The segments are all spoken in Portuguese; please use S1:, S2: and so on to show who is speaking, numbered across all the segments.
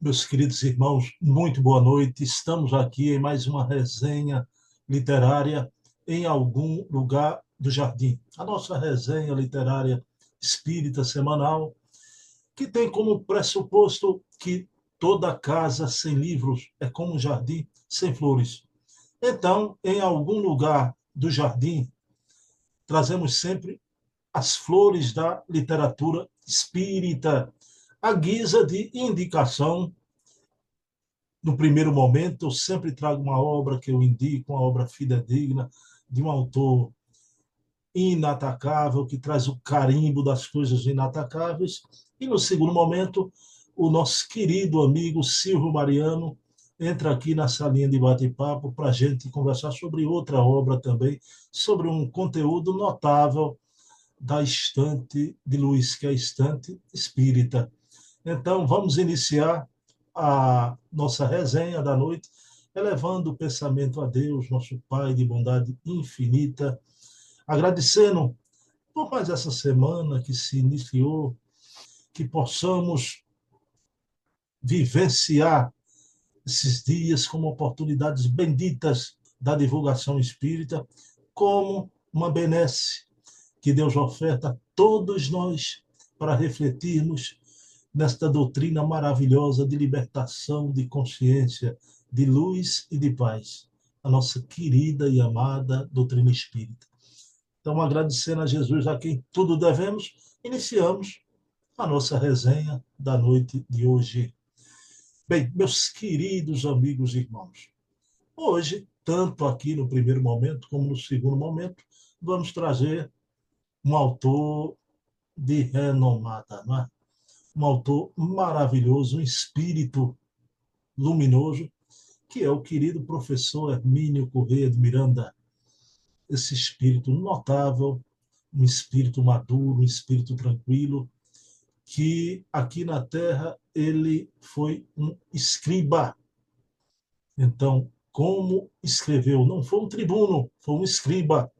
S1: Meus queridos irmãos, muito boa noite. Estamos aqui em mais uma resenha literária em algum lugar do jardim. A nossa resenha literária espírita semanal, que tem como pressuposto que toda casa sem livros é como um jardim sem flores. Então, em algum lugar do jardim, trazemos sempre as flores da literatura espírita à guisa de indicação. No primeiro momento, eu sempre trago uma obra que eu indico, uma obra fidedigna, de um autor inatacável, que traz o carimbo das coisas inatacáveis. E no segundo momento, o nosso querido amigo Silvio Mariano entra aqui na salinha de bate-papo para a gente conversar sobre outra obra também, sobre um conteúdo notável da estante de Luiz, que é a estante espírita. Então, vamos iniciar a nossa resenha da noite, elevando o pensamento a Deus, nosso Pai de bondade infinita, agradecendo por mais essa semana que se iniciou, que possamos vivenciar esses dias como oportunidades benditas da divulgação espírita, como uma benesse que Deus oferta a todos nós para refletirmos nesta doutrina maravilhosa de libertação, de consciência, de luz e de paz, a nossa querida e amada doutrina espírita. Então, agradecendo a Jesus a quem tudo devemos, iniciamos a nossa resenha da noite de hoje. Bem, meus queridos amigos e irmãos, hoje, tanto aqui no primeiro momento como no segundo momento, vamos trazer um autor de renomada, não é? Um autor maravilhoso, um espírito luminoso, que é o querido professor Hermínio Correia de Miranda. Esse espírito notável, um espírito maduro, um espírito tranquilo, que aqui na Terra ele foi um escriba. Então, como escreveu? Não foi um tribuno, foi um escriba.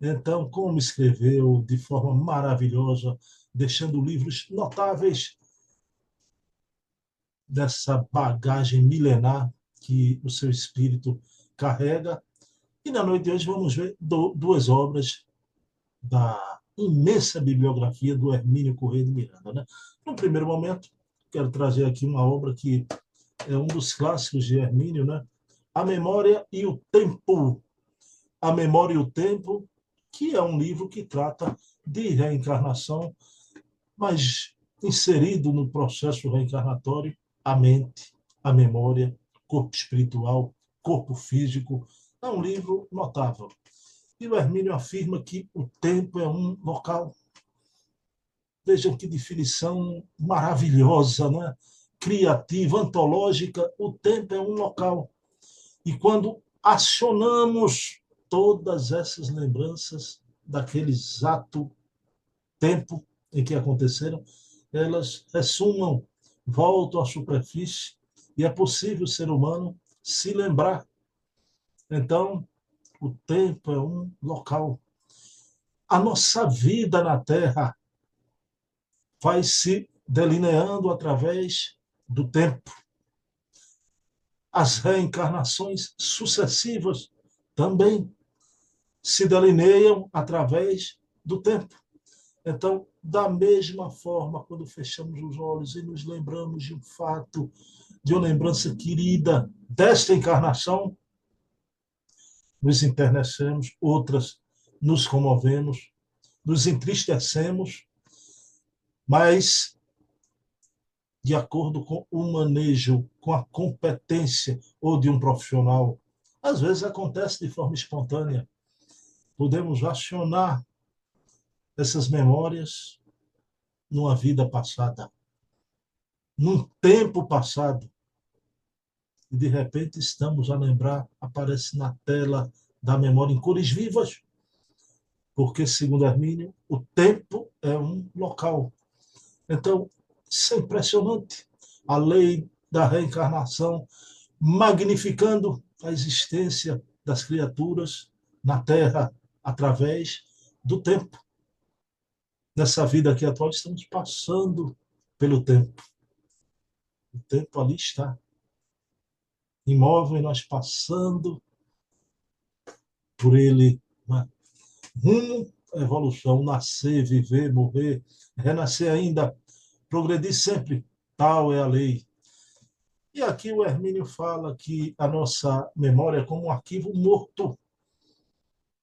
S1: Então, como escreveu de forma maravilhosa, deixando livros notáveis dessa bagagem milenar que o seu espírito carrega. E na noite de hoje vamos ver duas obras da imensa bibliografia do Hermínio Correia de Miranda. Né? No primeiro momento, quero trazer aqui uma obra que é um dos clássicos de Hermínio, né? A Memória e o Tempo. A Memória e o Tempo, que é um livro que trata de reencarnação, mas inserido no processo reencarnatório a mente, a memória, corpo espiritual, corpo físico. É um livro notável. E o Hermínio afirma que o tempo é um local. Vejam que definição maravilhosa, né? criativa, antológica. O tempo é um local. E quando acionamos todas essas lembranças daquele exato tempo em que aconteceram, elas ressumam, voltam à superfície e é possível o ser humano se lembrar. Então, o tempo é um local. A nossa vida na Terra vai se delineando através do tempo. As reencarnações sucessivas também se delineiam através do tempo. Então, da mesma forma, quando fechamos os olhos e nos lembramos de um fato, de uma lembrança querida desta encarnação, nos internecemos, outras nos comovemos, nos entristecemos, mas de acordo com o manejo, com a competência ou de um profissional, às vezes acontece de forma espontânea. Podemos acionar essas memórias numa vida passada, num tempo passado. E de repente estamos a lembrar, aparece na tela da memória em cores vivas, porque, segundo Hermínio, o tempo é um local. Então, isso é impressionante. A lei da reencarnação magnificando a existência das criaturas na Terra, através do tempo. Nessa vida aqui atual, estamos passando pelo tempo. O tempo ali está. Imóvel e nós passando por ele, rumo à evolução, nascer, viver, morrer, renascer ainda, progredir sempre. Tal é a lei. E aqui o Hermínio fala que a nossa memória é como um arquivo morto.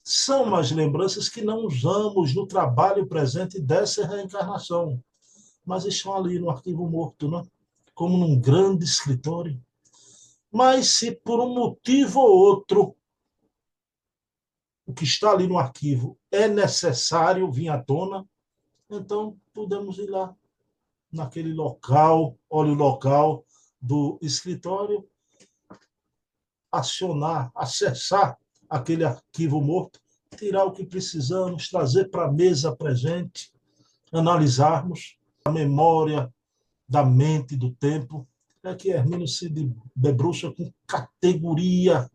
S1: São mais lembranças que não usamos no trabalho presente dessa reencarnação, mas estão ali no arquivo morto, né? como num grande escritório. Mas se por um motivo ou outro o que está ali no arquivo é necessário vir à tona, então podemos ir lá naquele local, olha o local do escritório, acionar, acessar aquele arquivo morto, tirar o que precisamos, trazer para a mesa presente, analisarmos a memória da mente, do tempo. É que Hermínio se debruça com categoria,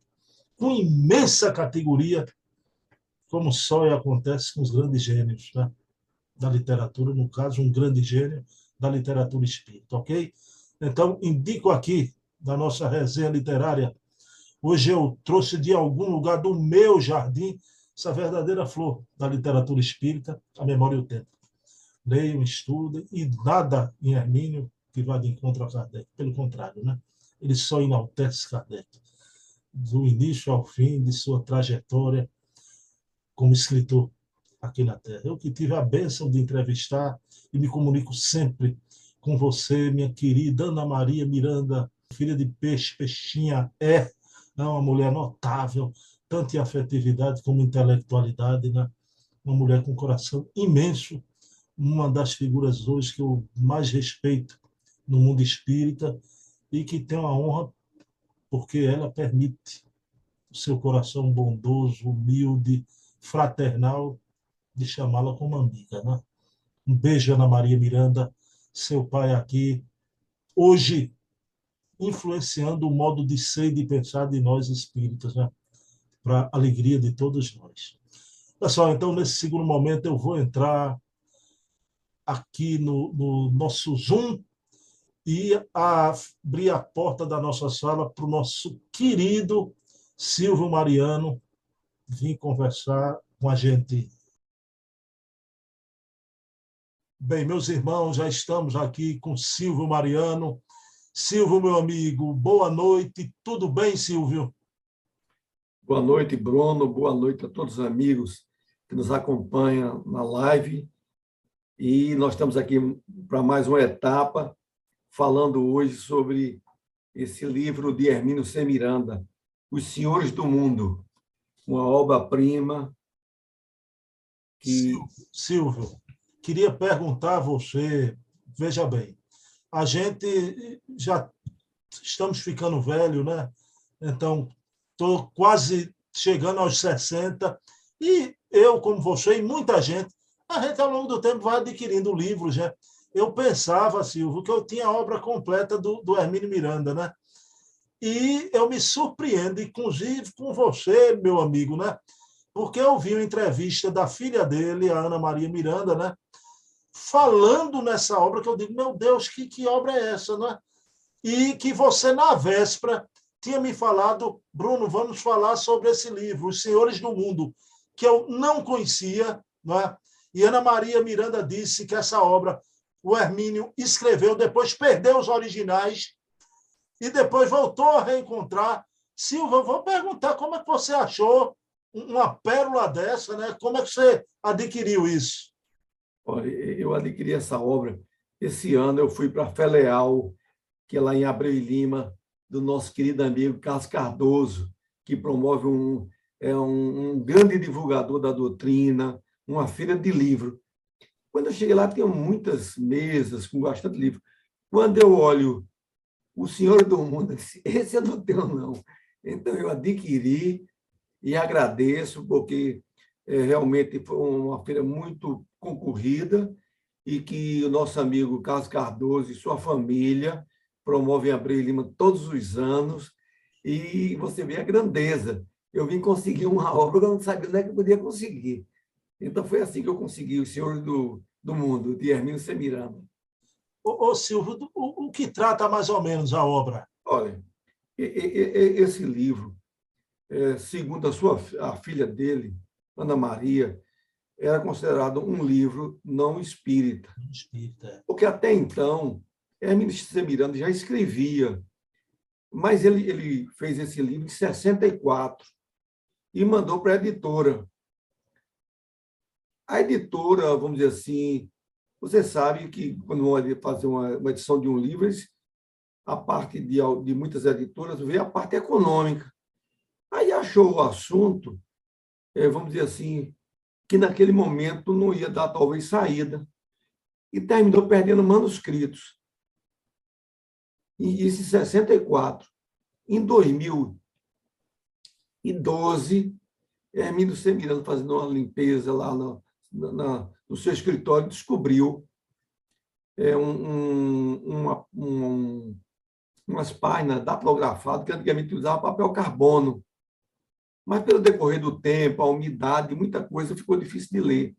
S1: com imensa categoria, como só acontece com os grandes gênios né? da literatura, no caso, um grande gênio da literatura espírita, ok? Então, indico aqui, da nossa resenha literária, hoje eu trouxe de algum lugar do meu jardim essa verdadeira flor da literatura espírita, a memória e o tempo. Leiam, estudem, e nada em Hermínio que vá de encontro a Kardec, pelo contrário, né? ele só enaltece Kardec, do início ao fim de sua trajetória, como escritor aqui na Terra. Eu que tive a bênção de entrevistar e me comunico sempre com você, minha querida Ana Maria Miranda, filha de peixe, peixinha, é, é uma mulher notável, tanto em afetividade como intelectualidade, né? uma mulher com um coração imenso, uma das figuras hoje que eu mais respeito no mundo espírita e que tem uma honra porque ela permite o seu coração bondoso, humilde, fraternal de chamá-la como amiga. Né? Um beijo, Ana Maria Miranda, seu pai aqui, hoje influenciando o modo de ser e de pensar de nós espíritas, né? para alegria de todos nós. Pessoal, então, nesse segundo momento, eu vou entrar aqui no, no nosso Zoom e abrir a porta da nossa sala para o nosso querido Silvio Mariano, vir conversar com a gente. Bem, meus irmãos, já estamos aqui com Silvio Mariano. Silvio, meu amigo, boa noite. Tudo bem, Silvio?
S2: Boa noite, Bruno. Boa noite a todos os amigos que nos acompanham na live. E nós estamos aqui para mais uma etapa, falando hoje sobre esse livro de Hermínio C. Miranda, Os Senhores do Mundo uma obra-prima
S1: que... Silvio, queria perguntar a você, veja bem, a gente já estamos ficando velho, né? Então, estou quase chegando aos 60 e eu, como você e muita gente, a gente ao longo do tempo vai adquirindo livros, né? Eu pensava, Silvio, que eu tinha a obra completa do, do Hermínio Miranda, né? E eu me surpreendo, inclusive com você, meu amigo, né? Porque eu vi uma entrevista da filha dele, a Ana Maria Miranda, né? Falando nessa obra, que eu digo, meu Deus, que, que obra é essa, né? E que você, na véspera, tinha me falado, Bruno, vamos falar sobre esse livro, Os Senhores do Mundo, que eu não conhecia, né? E Ana Maria Miranda disse que essa obra o Hermínio escreveu, depois perdeu os originais e depois voltou a reencontrar. Silva, vou perguntar como é que você achou uma pérola dessa, né? Como é que você adquiriu isso?
S2: Eu adquiri essa obra. Esse ano eu fui para Feleal, que é lá em Abreu e Lima, do nosso querido amigo Carlos Cardoso, que promove um, é um, um grande divulgador da doutrina, uma feira de livro. Quando eu cheguei lá, tinha muitas mesas com bastante livro. Quando eu olho o Senhor do Mundo, esse eu não tenho, não. Então, eu adquiri e agradeço, porque é, realmente foi uma feira muito concorrida e que o nosso amigo Carlos Cardoso e sua família promovem Abril Lima todos os anos e você vê a grandeza. Eu vim conseguir uma obra que eu não sabia onde é que eu podia conseguir. Então, foi assim que eu consegui O Senhor do, do Mundo, de Hermínio Semirano.
S1: Ô, ô Silvio, o, o que trata mais ou menos a obra?
S2: Olha, esse livro, é, segundo a sua a filha dele, Ana Maria, era considerado um livro não espírita. espírita. É. Porque até então, Hermínio de Miranda já escrevia, mas ele, ele fez esse livro em 64 e mandou para a editora. A editora, vamos dizer assim, você sabe que quando vai fazer uma, uma edição de um livro, a parte de, de muitas editoras vê a parte econômica. Aí achou o assunto, vamos dizer assim, que naquele momento não ia dar talvez saída, e terminou perdendo manuscritos. E isso em 64. Em 2012, Hermínio Semirano, fazendo uma limpeza lá no, na, no seu escritório, descobriu é, um, uma, um, umas páginas datilografadas que antigamente usava papel carbono. Mas, pelo decorrer do tempo, a umidade, muita coisa ficou difícil de ler.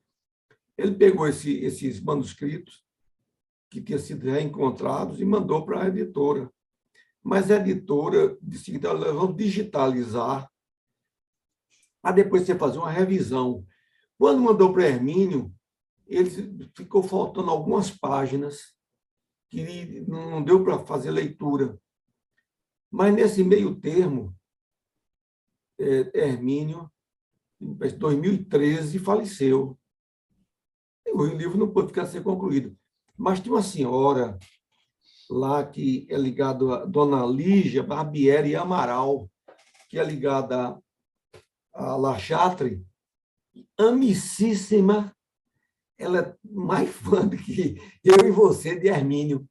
S2: Ele pegou esse, esses manuscritos que tinham sido reencontrados e mandou para a editora. Mas a editora disse que vamos digitalizar para depois você fazer uma revisão. Quando mandou para Hermínio, ele ficou faltando algumas páginas que não deu para fazer leitura. Mas nesse meio termo, Hermínio, em 2013, faleceu. O livro não pôde ficar ser concluído. Mas tinha uma senhora lá que é ligada a Dona Lígia Barbieri Amaral, que é ligada a La Chatre, amicíssima, ela é mais fã do que eu e você de Hermínio.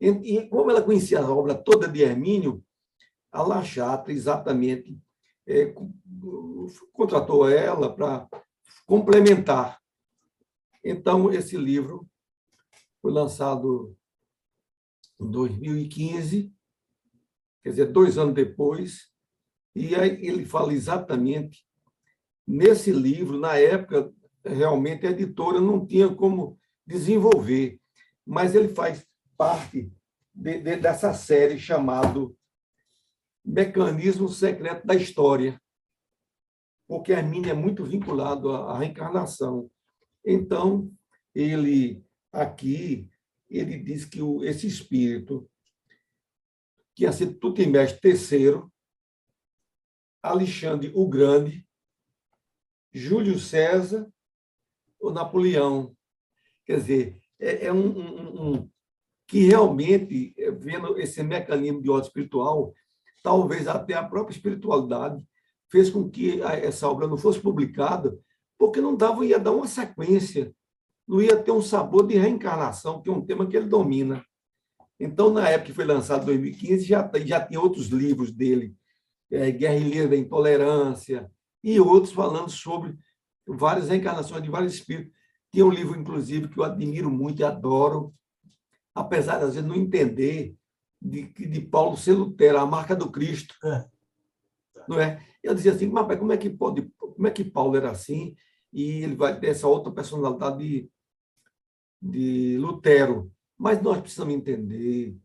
S2: E, e como ela conhecia a obra toda de Hermínio, a La Chatre exatamente é, contratou ela para complementar. Então, esse livro foi lançado em 2015, quer dizer, dois anos depois, e ele fala exatamente nesse livro, na época, realmente a editora não tinha como desenvolver, mas ele faz parte de, de, dessa série chamado Mecanismo Secreto da História, porque Hermínio é muito vinculado à, reencarnação. Então, ele aqui ele diz que o, esse espírito que ia ser Tutimés III, Alexandre o Grande, Júlio César ou Napoleão. Quer dizer, é, é um, um, um, que realmente, é, vendo esse mecanismo de ordem espiritual, talvez até a própria espiritualidade fez com que essa obra não fosse publicada, porque não dava, ia dar uma sequência, não ia ter um sabor de reencarnação, que é um tema que ele domina. Então, na época que foi lançado em 2015, já, já tinha outros livros dele, é, Guerrilheiro da Intolerância, e outros falando sobre várias reencarnações de vários espíritos. Tem um livro, inclusive, que eu admiro muito e adoro, apesar de, às vezes, não entender de, de Paulo ser Lutero, a marca do Cristo. É. Não é? Eu dizia assim, mas como é que pode, como é que Paulo era assim e ele vai ter essa outra personalidade de, de Lutero? Mas nós precisamos entender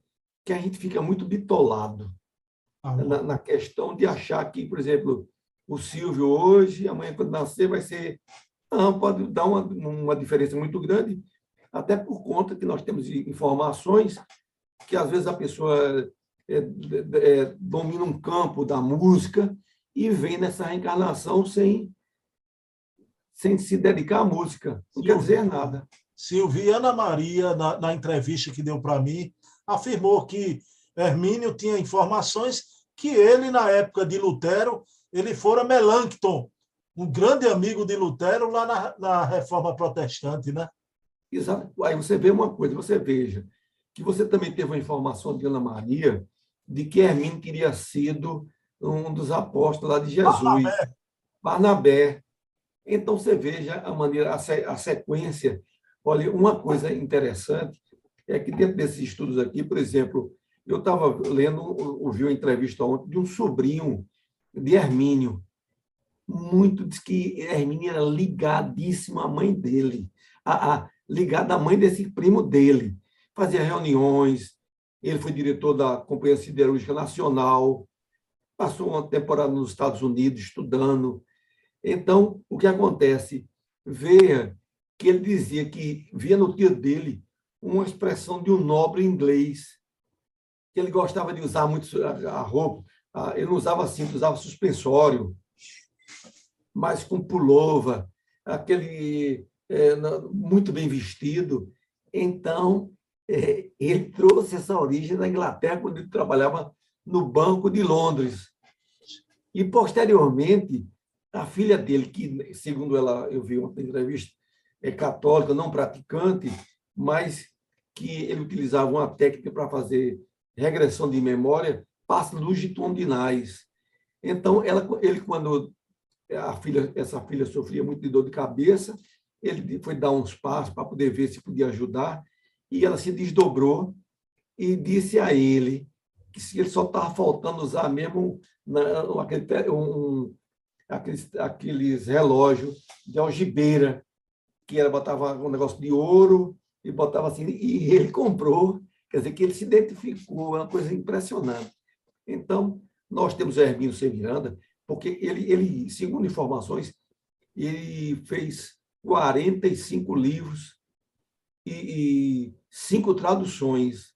S2: que a gente fica muito bitolado ah, na, na, questão de achar que, por exemplo, o Silvio hoje, amanhã quando nascer vai ser... Não, pode dar uma, uma diferença muito grande, até por conta que nós temos informações que às vezes a pessoa é, é, domina um campo da música e vem nessa reencarnação sem, sem se dedicar à música. Não quer dizer nada.
S1: Silviana Maria, na, na entrevista que deu para mim, afirmou que Hermínio tinha informações que ele, na época de Lutero, ele fora Melancton, um grande amigo de Lutero lá na, na Reforma Protestante, né?
S2: Exato. Aí você vê uma coisa, você veja que você também teve uma informação de Ana Maria de que Hermínio teria sido um dos apóstolos lá de Jesus. Barnabé. Barnabé. Então, você veja a maneira, a sequência. Olha, uma coisa interessante é que dentro desses estudos aqui, por exemplo, eu estava lendo, ouvi uma entrevista ontem de um sobrinho de Hermínio. Muito diz que Hermínio era ligadíssimo à mãe dele, a, a, ligado à mãe desse primo dele. Fazia reuniões, ele foi diretor da Companhia Siderúrgica Nacional, passou uma temporada nos Estados Unidos estudando. Então, o que acontece? Veja que ele dizia que via no tio dele uma expressão de um nobre inglês, que ele gostava de usar muito a roupa, ele não usava cinto, usava suspensório, mas com pulova, aquele é, muito bem vestido. Então, ele trouxe essa origem da Inglaterra quando ele trabalhava no Banco de Londres. E, posteriormente, a filha dele, que, segundo ela, eu vi uma entrevista, é católica, não praticante, mas que ele utilizava uma técnica para fazer regressão de memória, passa longitudinais. Então, ela, ele, quando a filha, essa filha sofria muito de dor de cabeça, ele foi dar uns passos para poder ver se podia ajudar, e ela se desdobrou e disse a ele que ele só estava faltando usar mesmo aquele, um, aqueles, aqueles relógios de algibeira, que ela botava um negócio de ouro e botava assim, e ele comprou, quer dizer, que ele se identificou, é uma coisa impressionante. Então, nós temos o Hermínio C. Miranda, porque ele, ele, segundo informações, ele fez 45 livros e, e cinco traduções.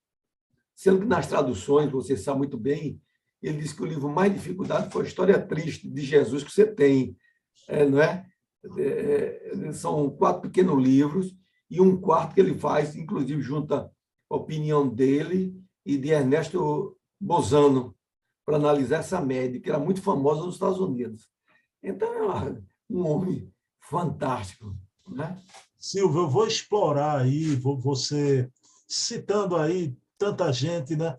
S2: Sendo que nas traduções, você sabe muito bem, ele disse que o livro mais dificuldade foi a história triste de Jesus que você tem, é, não é? é? é são quatro pequenos livros e um quarto que ele faz, inclusive junta a opinião dele e de Ernesto Bozano, para analisar essa média, que era muito famosa nos Estados Unidos. Então, é um homem fantástico. Né?
S1: Silvio, eu vou explorar aí, você citando aí tanta gente, né?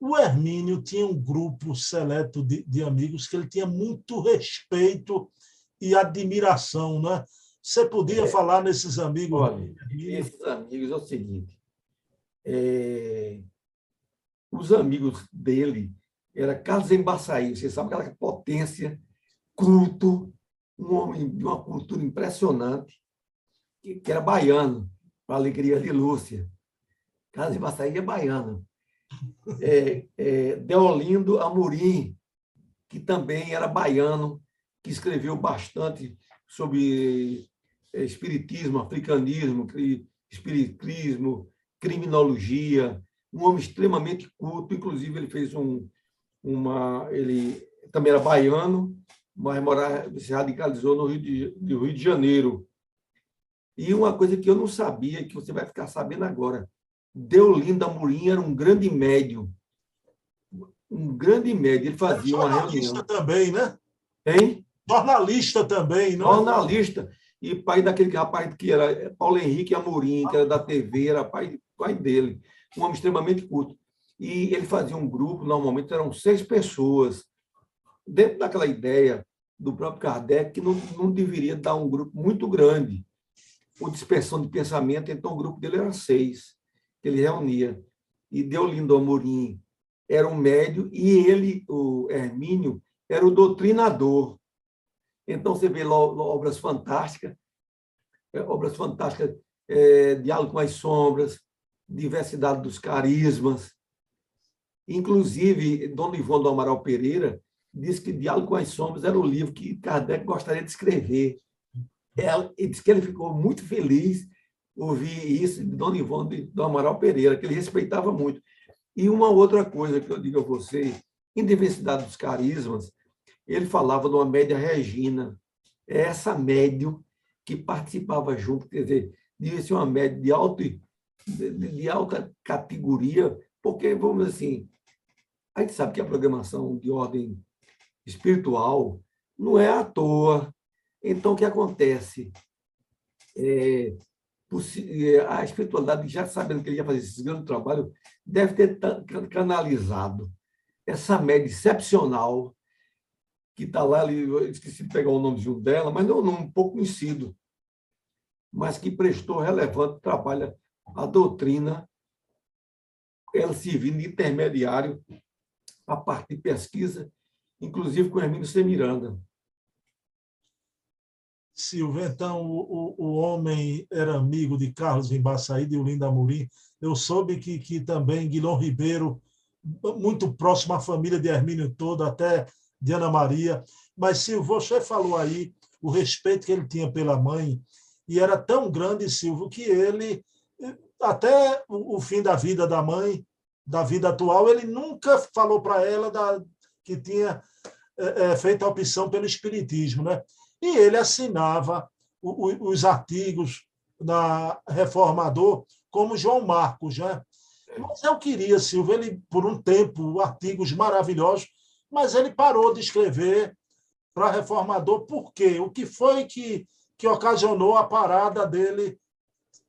S1: O Hermínio tinha um grupo seleto de, de amigos que ele tinha muito respeito e admiração, né? Você podia é, falar nesses amigos?
S2: Olha, esses amigos é o seguinte: é, os amigos dele era Carlos Embaçaí, você sabe aquela potência, culto, um homem de uma cultura impressionante, que, que era baiano, para alegria de Lúcia. Carlos Embaçaí é baiano é, é, Deolindo Amorim, que também era baiano, que escreveu bastante sobre é, espiritismo, africanismo, espiritismo, criminologia, um homem extremamente culto, inclusive ele fez um, uma, ele também era baiano, mas morar, se radicalizou no Rio de, no Rio de Janeiro. E uma coisa que eu não sabia, que você vai ficar sabendo agora, Deolindo Amorim era um grande médium. Um grande médium. Ele fazia uma reunião. Jornalista
S1: também, né?
S2: Hein?
S1: Jornalista também, não?
S2: Jornalista. E pai daquele rapaz que era Paulo Henrique Amorim, que era da TV, era pai, pai dele. Um homem extremamente culto. E ele fazia um grupo, normalmente eram seis pessoas, dentro daquela ideia do próprio Kardec, que não, não deveria dar um grupo muito grande, por dispersão de pensamento, então o grupo dele era seis que ele reunia. E Deolindo Amorim era um médio e ele, o Hermínio, era o doutrinador. Então, você vê lá, obras fantásticas, é, obras fantásticas, é, Diálogo com as Sombras, Diversidade dos Carismas. Inclusive, Dona Ivone do Amaral Pereira disse que Diálogo com as Sombras era o livro que Kardec gostaria de escrever. Ela, ele disse que ele ficou muito feliz ouvi isso de Dona Ivone do Amaral Pereira, que ele respeitava muito. E uma outra coisa que eu digo a você, em diversidade dos carismas, ele falava de uma média Regina. É essa médium que participava junto, quer dizer, devia ser uma média de, alto, de, de alta categoria, porque, vamos assim, a gente sabe que a programação de ordem espiritual não é à toa. Então, o que acontece? É, a espiritualidade, já sabendo que ele ia fazer esse grande trabalho, deve ter canalizado essa média excepcional que está lá, eu esqueci de pegar o nome dela, mas não, não um pouco conhecido, mas que prestou relevante trabalho à doutrina, ela servindo de intermediário a parte de pesquisa, inclusive com Hermínio C. Miranda.
S1: Silvio, então o, o, o homem era amigo de Carlos Embaçaí, de Olinda Amorim. Eu soube que, que também Guilherme Ribeiro, muito próximo à família de Hermínio todo, até de Ana Maria. Mas, Silvio, você falou aí o respeito que ele tinha pela mãe, e era tão grande, Silvio, que ele, até o fim da vida da mãe, da vida atual, ele nunca falou para ela da, que tinha é, é, feito a opção pelo Espiritismo. Né? E ele assinava os artigos na Reformador como João Marcos. Né? Mas eu queria, Silvio, ele, por um tempo, artigos maravilhosos, mas ele parou de escrever para Reformador. Por quê? O que foi que, que ocasionou a parada dele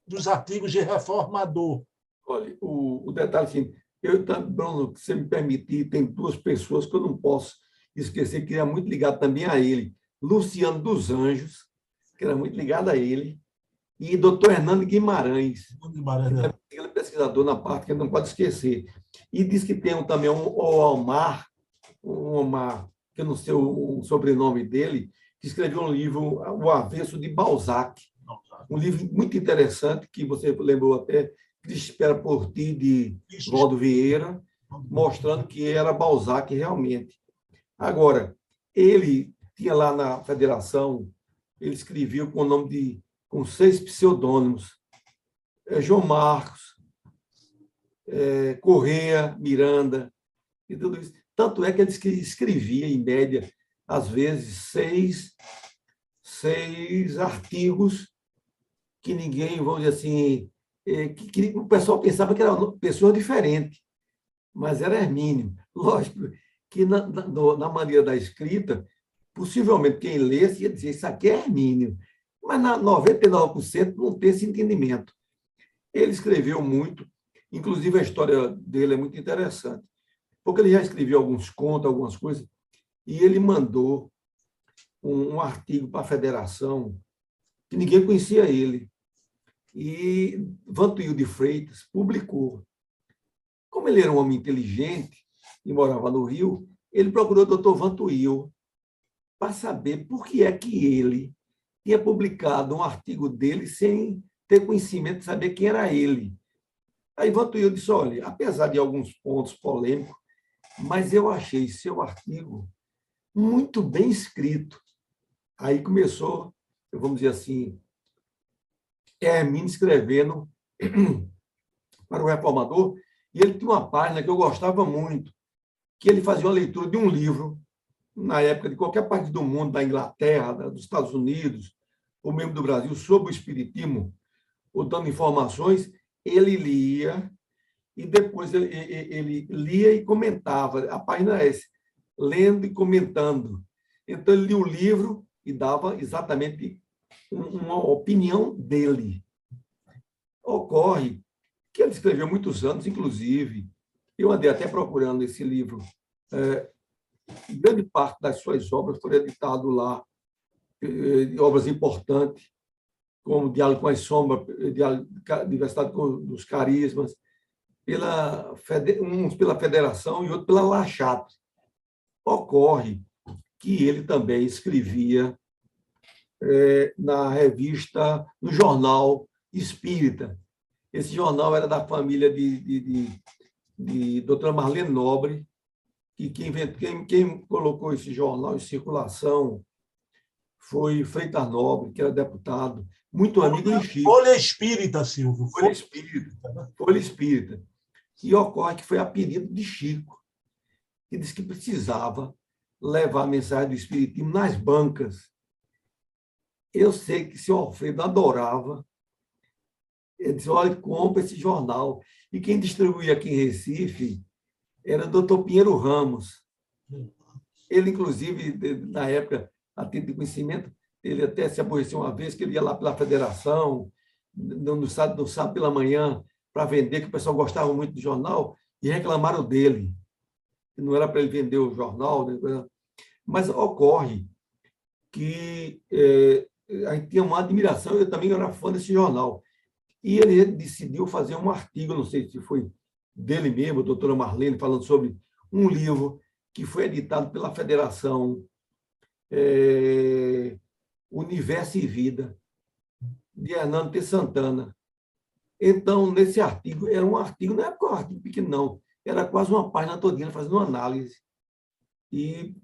S1: dos artigos de Reformador?
S2: Olha, o, o detalhe assim, eu também, Bruno, se me permitir, tem duas pessoas que eu não posso esquecer, que era muito ligado também a ele. Luciano dos Anjos, que era muito ligado a ele, e doutor Hernando Guimarães, Guimarães é. que é pesquisador na parte que não pode esquecer. E diz que tem também um, o Omar, um Omar, que eu não sei o, sobrenome dele, que escreveu um livro, O Avesso de Balzac. Um livro muito interessante, que você lembrou até, que espera por ti, de Valdo Vieira, mostrando que era Balzac realmente. Agora, ele tinha lá na federação, ele escreveu com o nome de com seis pseudônimos. É João Marcos, é, Correia, Miranda, e tudo isso. Tanto é que ele escrevia, em média, às vezes, seis, seis artigos que ninguém, vamos dizer assim, é, que, que, o pessoal pensava que era uma pessoa diferente, mas era Hermínio. Lógico que na, na, na maneira da escrita, possivelmente quem lesse ia dizer, isso aqui é Hermínio, mas na 99% não tem esse entendimento. Ele escreveu muito, inclusive a história dele é muito interessante porque ele já escreveu alguns contos, algumas coisas, e ele mandou um, um artigo para a federação que ninguém conhecia ele. E Vantuil de Freitas publicou. Como ele era um homem inteligente e morava no Rio, ele procurou o doutor Vantuil para saber por que é que ele tinha publicado um artigo dele sem ter conhecimento de saber quem era ele. Aí Vantuil disse, olha, apesar de alguns pontos polêmicos, mas eu achei seu artigo muito bem escrito. Aí começou, vamos dizer assim, Hermínio escrevendo para o Reformador, e ele tinha uma página que eu gostava muito, que ele fazia uma leitura de um livro, na época de qualquer parte do mundo, da Inglaterra, dos Estados Unidos, ou mesmo do Brasil, sobre o Espiritismo, ou dando informações, ele lia e depois ele, ele, lia e comentava. A página é essa, lendo e comentando. Então, ele lia o livro e dava exatamente uma opinião dele. Ocorre que ele escreveu muitos anos, inclusive, eu andei até procurando esse livro. É, grande parte das suas obras foram editadas lá, é, obras importantes, como Diálogo com as Sombras, Diversidade dos Carismas, pela, uns pela federação e outro pela La. Ocorre que ele também escrevia é, na revista, no jornal Espírita. Esse jornal era da família de, de, de, de doutora Marlene Nobre, que quem, quem, quem colocou esse jornal em circulação foi Freitas Nobre, que era deputado, muito amigo
S1: de Chico. Folha Espírita, Silvio.
S2: Folha Espírita. Folha Espírita que ocorre que foi a pedido de Chico, que disse que precisava levar a mensagem do Espiritismo nas bancas. Eu sei que seu Alfredo adorava. Ele disse: olha, compra esse jornal. E quem distribuía aqui em Recife era doutor Pinheiro Ramos. Ele, inclusive, na época, a título de conhecimento, ele até se aborreceu uma vez, que ele ia lá pela federação, no sábado, no sábado pela manhã, para vender, que o pessoal gostava muito do jornal, e reclamaram dele. Não era para ele vender o jornal, mas ocorre que é, a gente tinha uma admiração, eu também era fã desse jornal. E ele decidiu fazer um artigo, não sei se foi dele mesmo, a doutora Marlene, falando sobre um livro que foi editado pela Federação é, Universo e Vida, de Hernando T. Santana. Então, nesse artigo, era um artigo, não é um artigo pequeno, não, era quase uma página todinha fazendo uma análise. E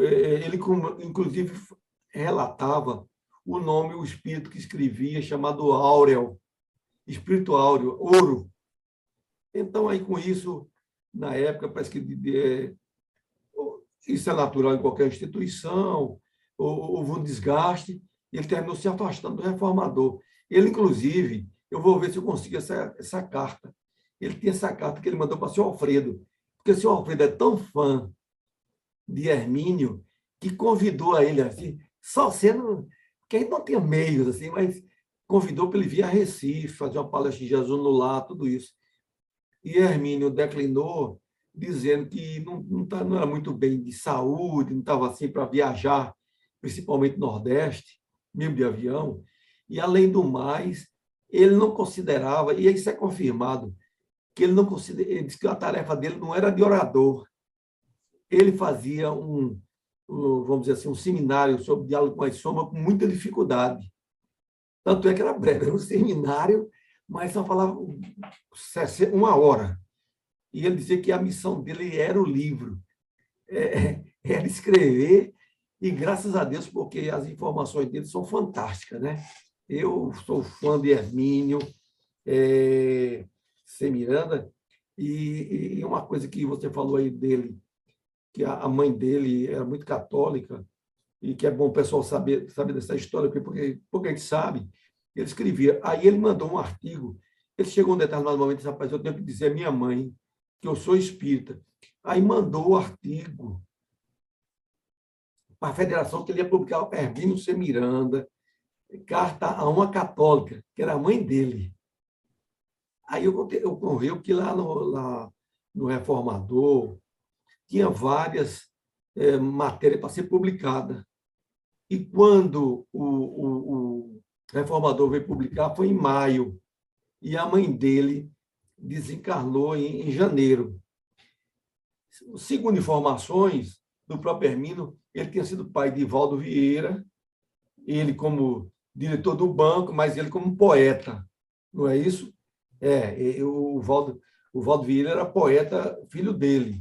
S2: eh, ele, inclusive, relatava o nome, o espírito que escrevia, chamado Áureo, espírito áureo, ouro. Então, aí com isso, na época, parece que é, isso é natural em qualquer instituição, houve um desgaste, e ele terminou se afastando do reformador. Ele, inclusive, eu vou ver se eu consigo essa, essa carta. Ele tinha essa carta que ele mandou para o senhor Alfredo, porque o senhor Alfredo é tão fã de Hermínio que convidou a ele assim, só sendo que aí não tinha meios assim, mas convidou para ele vir a Recife, fazer uma palestra de Jesus no lar, tudo isso. E Hermínio declinou, dizendo que não, não, tá, não era muito bem de saúde, não estava assim para viajar, principalmente Nordeste, mesmo de avião. E, além do mais, ele não considerava, e isso é confirmado, que ele não considera, ele disse que a tarefa dele não era de orador. Ele fazia um, um vamos dizer assim, um seminário sobre diálogo com as sombras com muita dificuldade. Tanto é que era breve, era um seminário, mas só falava uma hora. E ele dizia que a missão dele era o livro, é, era escrever, e graças a Deus, porque as informações dele são fantásticas. Né? Eu sou fã de Hermínio, é. Miranda, e, e, uma coisa que você falou aí dele, que a mãe dele era muito católica, e que é bom o pessoal saber, saber dessa história, porque, porque a gente sabe, ele escrevia. Aí ele mandou um artigo, ele chegou um determinado momento e disse, rapaz, eu tenho que dizer à minha mãe que eu sou espírita. Aí mandou o artigo para a federação que ele ia publicar Hermínio C. Miranda, carta a uma católica, que era a mãe dele. Aí eu ocorreu que lá no, lá no Reformador tinha várias é, matérias para ser publicada. E quando o, o, Reformador veio publicar, foi em maio. E a mãe dele desencarnou em, em janeiro. Segundo informações do próprio Hermino, ele tinha sido pai de Valdo Vieira, ele como diretor do banco, mas ele como poeta, não é isso? É, o Valdo, o Valdo Vieira era poeta, filho dele,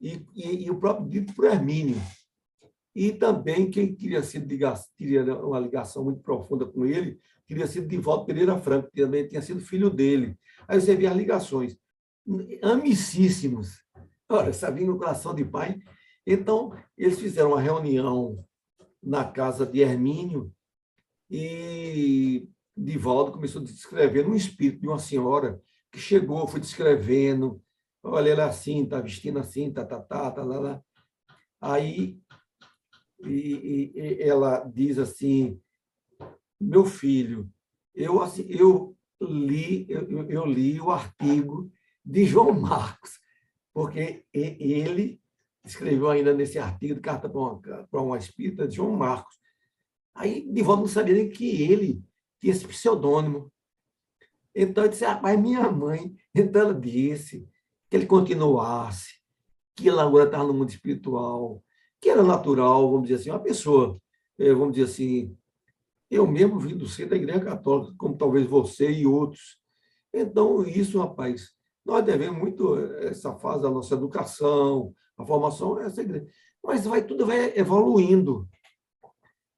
S2: e, e, e o próprio dito por Hermínio. E também quem queria ser teria uma ligação muito profunda com ele, queria ser Divaldo Pereira Franco, que também tinha sido filho dele. Aí você vê as ligações. Amicíssimos. Olha, no coração de pai. Então, eles fizeram uma reunião na casa de Hermínio e Divaldo começou a descrever um espírito de uma senhora que chegou, foi descrevendo, olha, ela é assim, está vestindo assim, tá, tá, tá, tá, lá, lá. Aí e, e, ela diz assim, meu filho, eu, assim, eu li eu, eu li o artigo de João Marcos, porque ele escreveu ainda nesse artigo de carta para uma, para uma espírita de João Marcos. Aí Divaldo não sabia nem que ele tinha esse pseudônimo. Então, eu disse, rapaz, minha mãe. Então, ela disse que ele continuasse, que ele agora estava no mundo espiritual, que era natural, vamos dizer assim, uma pessoa, eh, vamos dizer assim, eu mesmo vim do centro da Igreja Católica, como talvez você e outros. Então, isso, rapaz, nós devemos muito essa fase da nossa educação, a formação, essa igreja. Mas vai, tudo vai evoluindo.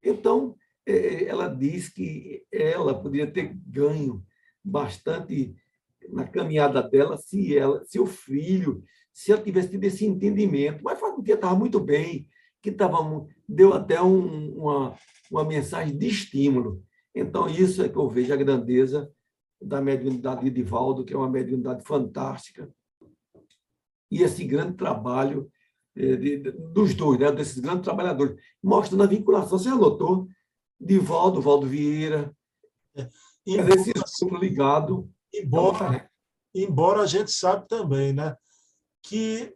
S2: Então, é, ela diz que ela poderia ter ganho bastante na caminhada dela se ela, se o filho, se ela tivesse tido esse entendimento. Mas faz um dia estava muito bem, que estava deu até um, uma, uma mensagem de estímulo. Então, isso é que eu vejo a grandeza da mediunidade de Divaldo, que é uma mediunidade fantástica, e esse grande trabalho eh, de, dos dois, né, desses grandes trabalhadores, mostrando a vinculação. Você anotou? Divaldo, Valdo Vieira, é. embora, esse ciclo ligado.
S1: Embora, embora a gente sabe também, né, que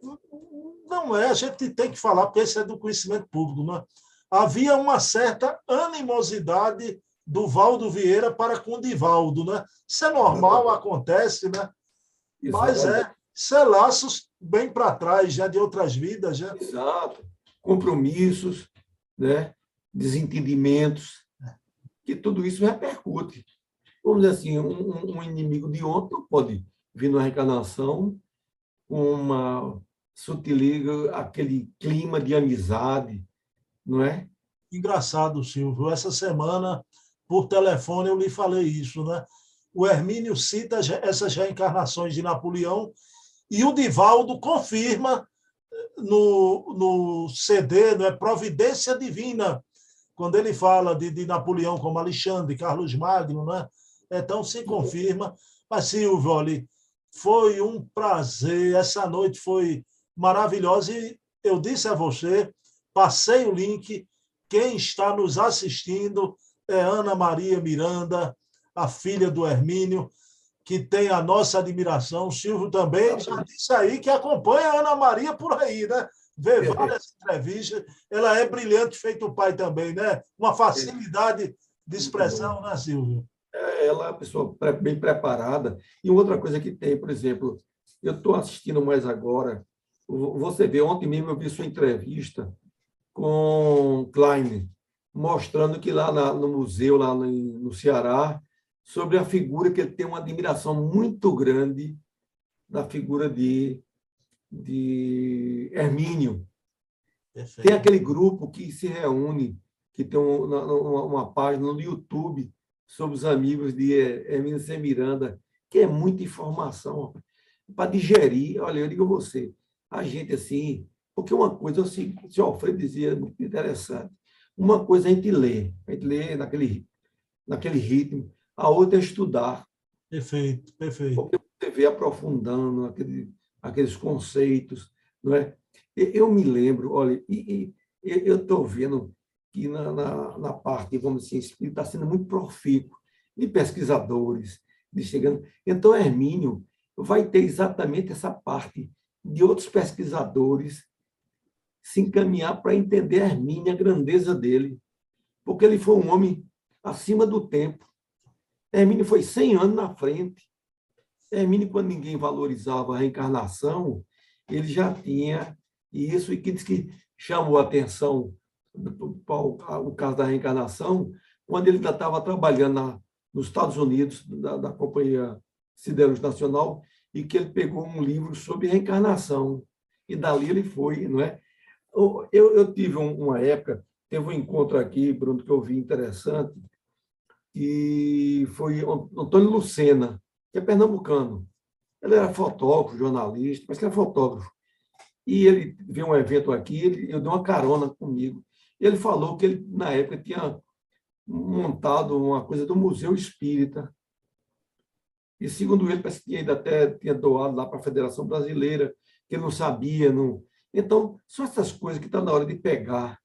S1: não é, a gente tem que falar, porque esse é do conhecimento público, né? havia uma certa animosidade do Valdo Vieira para com o Divaldo, né? Isso é normal, acontece, né? Mas é, isso é laços bem para trás, já de outras vidas, já.
S2: Exato. Compromissos, né? desentendimentos, que tudo isso repercute. Vamos dizer assim, um, um inimigo de ontem não pode vir na reencarnação uma sutiliga, aquele clima de amizade, não é?
S1: Engraçado, Silvio. Essa semana, por telefone, eu lhe falei isso, né? O Hermínio cita essas reencarnações de Napoleão e o Divaldo confirma eh, no, no CD, não é Providência Divina, quando ele fala de, de Napoleão como Alexandre, Carlos Magno, né? Então se confirma. Mas, Silvio, olha, foi um prazer. Essa noite foi maravilhosa e eu disse a você, passei o link. Quem está nos assistindo é Ana Maria Miranda, a filha do Hermínio, que tem a nossa admiração. O Silvio também já disse aí que acompanha a Ana Maria por aí, né? Vê várias entrevistas. Ela é brilhante, feito o pai também, né? Uma facilidade de expressão, né, Silvio?
S2: É, ela é uma pessoa bem preparada. E outra coisa que tem, por exemplo, eu estou assistindo mais agora, você vê, ontem mesmo eu vi sua entrevista com Klein, mostrando que lá na, no museu, lá no, no Ceará, sobre a figura que ele tem uma admiração muito grande da figura de, de Hermínio. Perfeito. Tem aquele grupo que se reúne, que tem uma, uma página no YouTube sobre os amigos de Hermínio C. Miranda, que é muita informação para digerir. Olha, eu digo a você, a gente assim, porque uma coisa, assim, o senhor Alfredo dizia, muito interessante, uma coisa a gente lê, a gente lê naquele, naquele ritmo, a outra é estudar.
S1: Perfeito, perfeito.
S2: Porque você vê aprofundando aquele, aqueles conceitos, não é? Eu me lembro, olha, e, e eu estou vendo que na, na, na, parte, vamos dizer, espírita está sendo muito profícuo de pesquisadores, de chegando. Então, Hermínio vai ter exatamente essa parte de outros pesquisadores se encaminhar para entender Hermínio, a grandeza dele, porque ele foi um homem acima do tempo. Hermínio foi 100 anos na frente. Hermínio, quando ninguém valorizava a reencarnação, ele já tinha isso, e que diz que chamou a atenção o caso da reencarnação, quando ele ainda estava trabalhando na, nos Estados Unidos, da, da Companhia Siderúrgica Nacional, e que ele pegou um livro sobre reencarnação. E dali ele foi, não é? Eu, eu tive uma época, teve um encontro aqui, Bruno, que eu vi interessante, e foi Antônio Lucena, que é pernambucano. Ele era fotógrafo, jornalista, mas que era fotógrafo. E ele viu um evento aqui, ele, eu dei uma carona comigo. Ele falou que ele, na época, tinha montado uma coisa do Museu Espírita. E, segundo ele, parece que ainda até tinha doado lá para a Federação Brasileira, que ele não sabia. Não... Então, são essas coisas que está na hora de pegar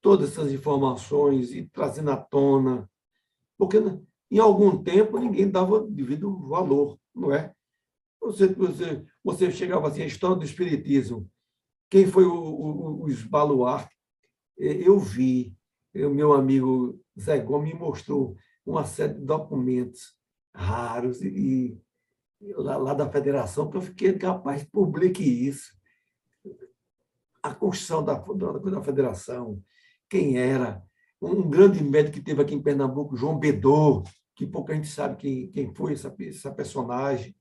S2: todas essas informações e trazer à tona. Porque, em algum tempo, ninguém dava devido valor, não é? Você, você, você chegava assim, a história do Espiritismo. Quem foi o, o, os eu vi, o meu amigo Zé Gomes me mostrou uma série de documentos raros e, e lá, lá, da federação, que eu fiquei capaz de publique isso. A construção da, da, da federação, quem era, um grande médico que teve aqui em Pernambuco, João Bedor, que pouca gente sabe quem, quem foi essa, essa personagem,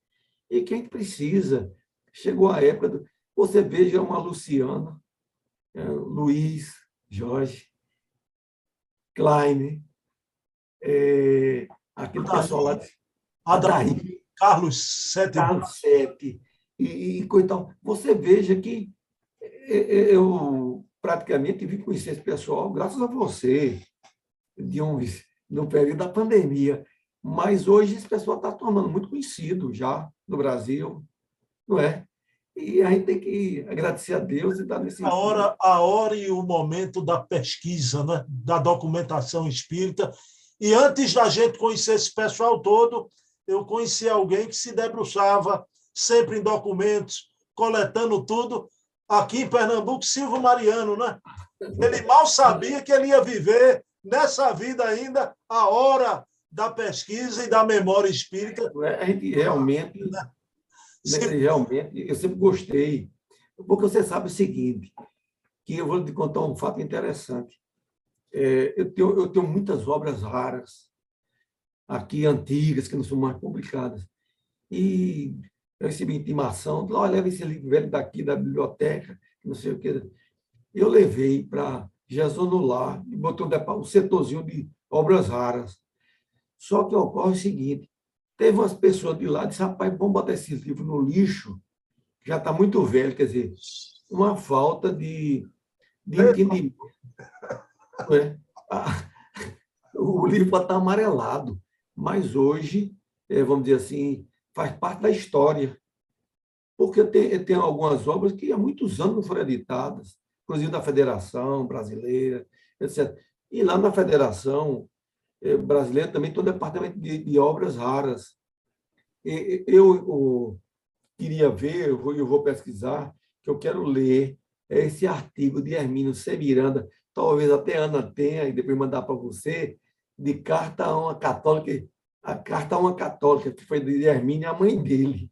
S2: e quem precisa. Chegou a época, do, você veja uma Luciana, é, Luiz, Jorge, Klein, é, aquele Adair, pessoal lá de
S1: Adair, Carlos Sete.
S2: Carlos Sete. E, e coitado, você veja que é, é, eu praticamente vim conhecer esse pessoal graças a você, de um, no período da pandemia. Mas hoje esse pessoal está tornando muito conhecido já no Brasil, não é? E a gente tem que agradecer a Deus e estar nesse.
S1: A hora, a hora e o momento da pesquisa, né? da documentação espírita. E antes da gente conhecer esse pessoal todo, eu conheci alguém que se debruçava sempre em documentos, coletando tudo. Aqui em Pernambuco, Silvio Mariano, né? Ele mal sabia que ele ia viver nessa vida ainda a hora da pesquisa e da memória espírita.
S2: É, a gente realmente né? realmente, eu sempre gostei. Porque você sabe o seguinte, que eu vou te contar um fato interessante. é, eu, tenho, eu tenho muitas obras raras, aqui antigas, que não são mais publicadas. E eu recebi intimação, olha, leva esse livro velho daqui da biblioteca, não sei o que. Eu levei para Jesus no e botou um setorzinho de obras raras. Só que ocorre o seguinte, teve umas pessoas de lá que disseram, rapaz, vamos botar esse livro no lixo, já está muito velho, quer dizer, uma falta de, de entendimento. É? O livro pode estar amarelado, mas hoje, é, vamos dizer assim, faz parte da história. Porque tem, tem algumas obras que há muitos anos não foram editadas, inclusive da Federação Brasileira, etc. E lá na Federação é, Brasileira também um departamento de, de obras raras. E, eu, eu, queria ver, eu vou, eu vou pesquisar, que eu quero ler esse artigo de Hermínio C. Miranda, talvez até Ana tenha, e depois mandar para você, de carta a uma católica, a carta a uma católica, que foi de Hermínio, a mãe dele.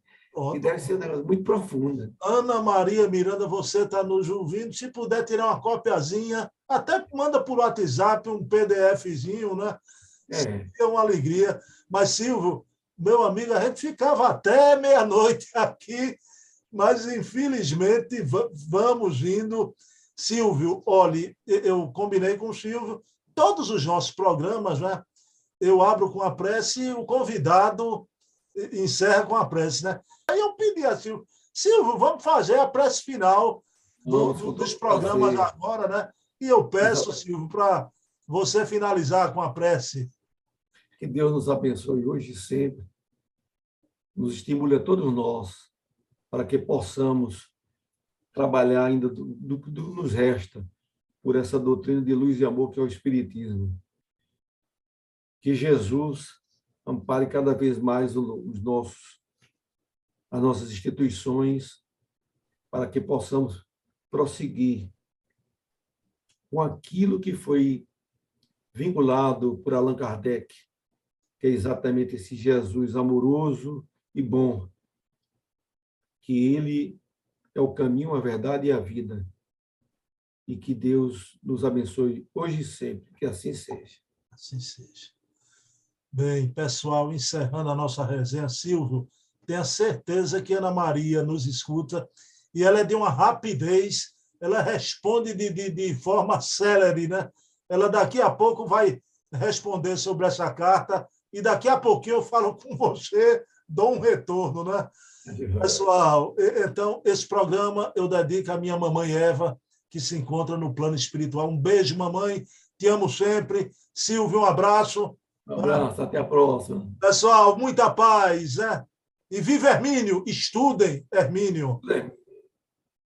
S2: Que deve ser um negócio muito profundo.
S1: Ana Maria Miranda, você está nos ouvindo. Se puder tirar uma copiazinha, até manda por WhatsApp um PDFzinho, né? É. é uma alegria. Mas, Silvio, meu amigo, a gente ficava até meia-noite aqui, mas infelizmente vamos indo. Silvio, olhe, eu combinei com o Silvio, todos os nossos programas, né? Eu abro com a prece e o convidado encerra com a prece, né? Aí eu pedi a Silvio, Silvio, vamos fazer a prece final do, do, dos programas agora, né? E eu peço, Silvio, para você finalizar com a prece.
S2: Que Deus nos abençoe hoje e sempre, nos estimule a todos nós, para que possamos trabalhar ainda do, do, do nos resta por essa doutrina de luz e amor que é o Espiritismo. Que Jesus ampare cada vez mais os nossos, as nossas instituições, para que possamos prosseguir com aquilo que foi vinculado por Allan Kardec, que é exatamente esse Jesus amoroso e bom, que ele é o caminho, a verdade e a vida. E que Deus nos abençoe hoje e sempre, que assim seja.
S1: Assim seja. Bem, pessoal, encerrando a nossa resenha, Silvio, tenha certeza que Ana Maria nos escuta e ela é de uma rapidez, ela responde de, de, de forma célere, né? Ela daqui a pouco vai responder sobre essa carta e daqui a pouquinho eu falo com você, dou um retorno, né? Pessoal, então, esse programa eu dedico à minha mamãe Eva, que se encontra no plano espiritual. Um beijo, mamãe. Te amo sempre. Silvio, um abraço.
S2: Um abraço, até a próxima.
S1: Pessoal, muita paz, né? E viva Hermínio, estudem Hermínio.
S2: Sim.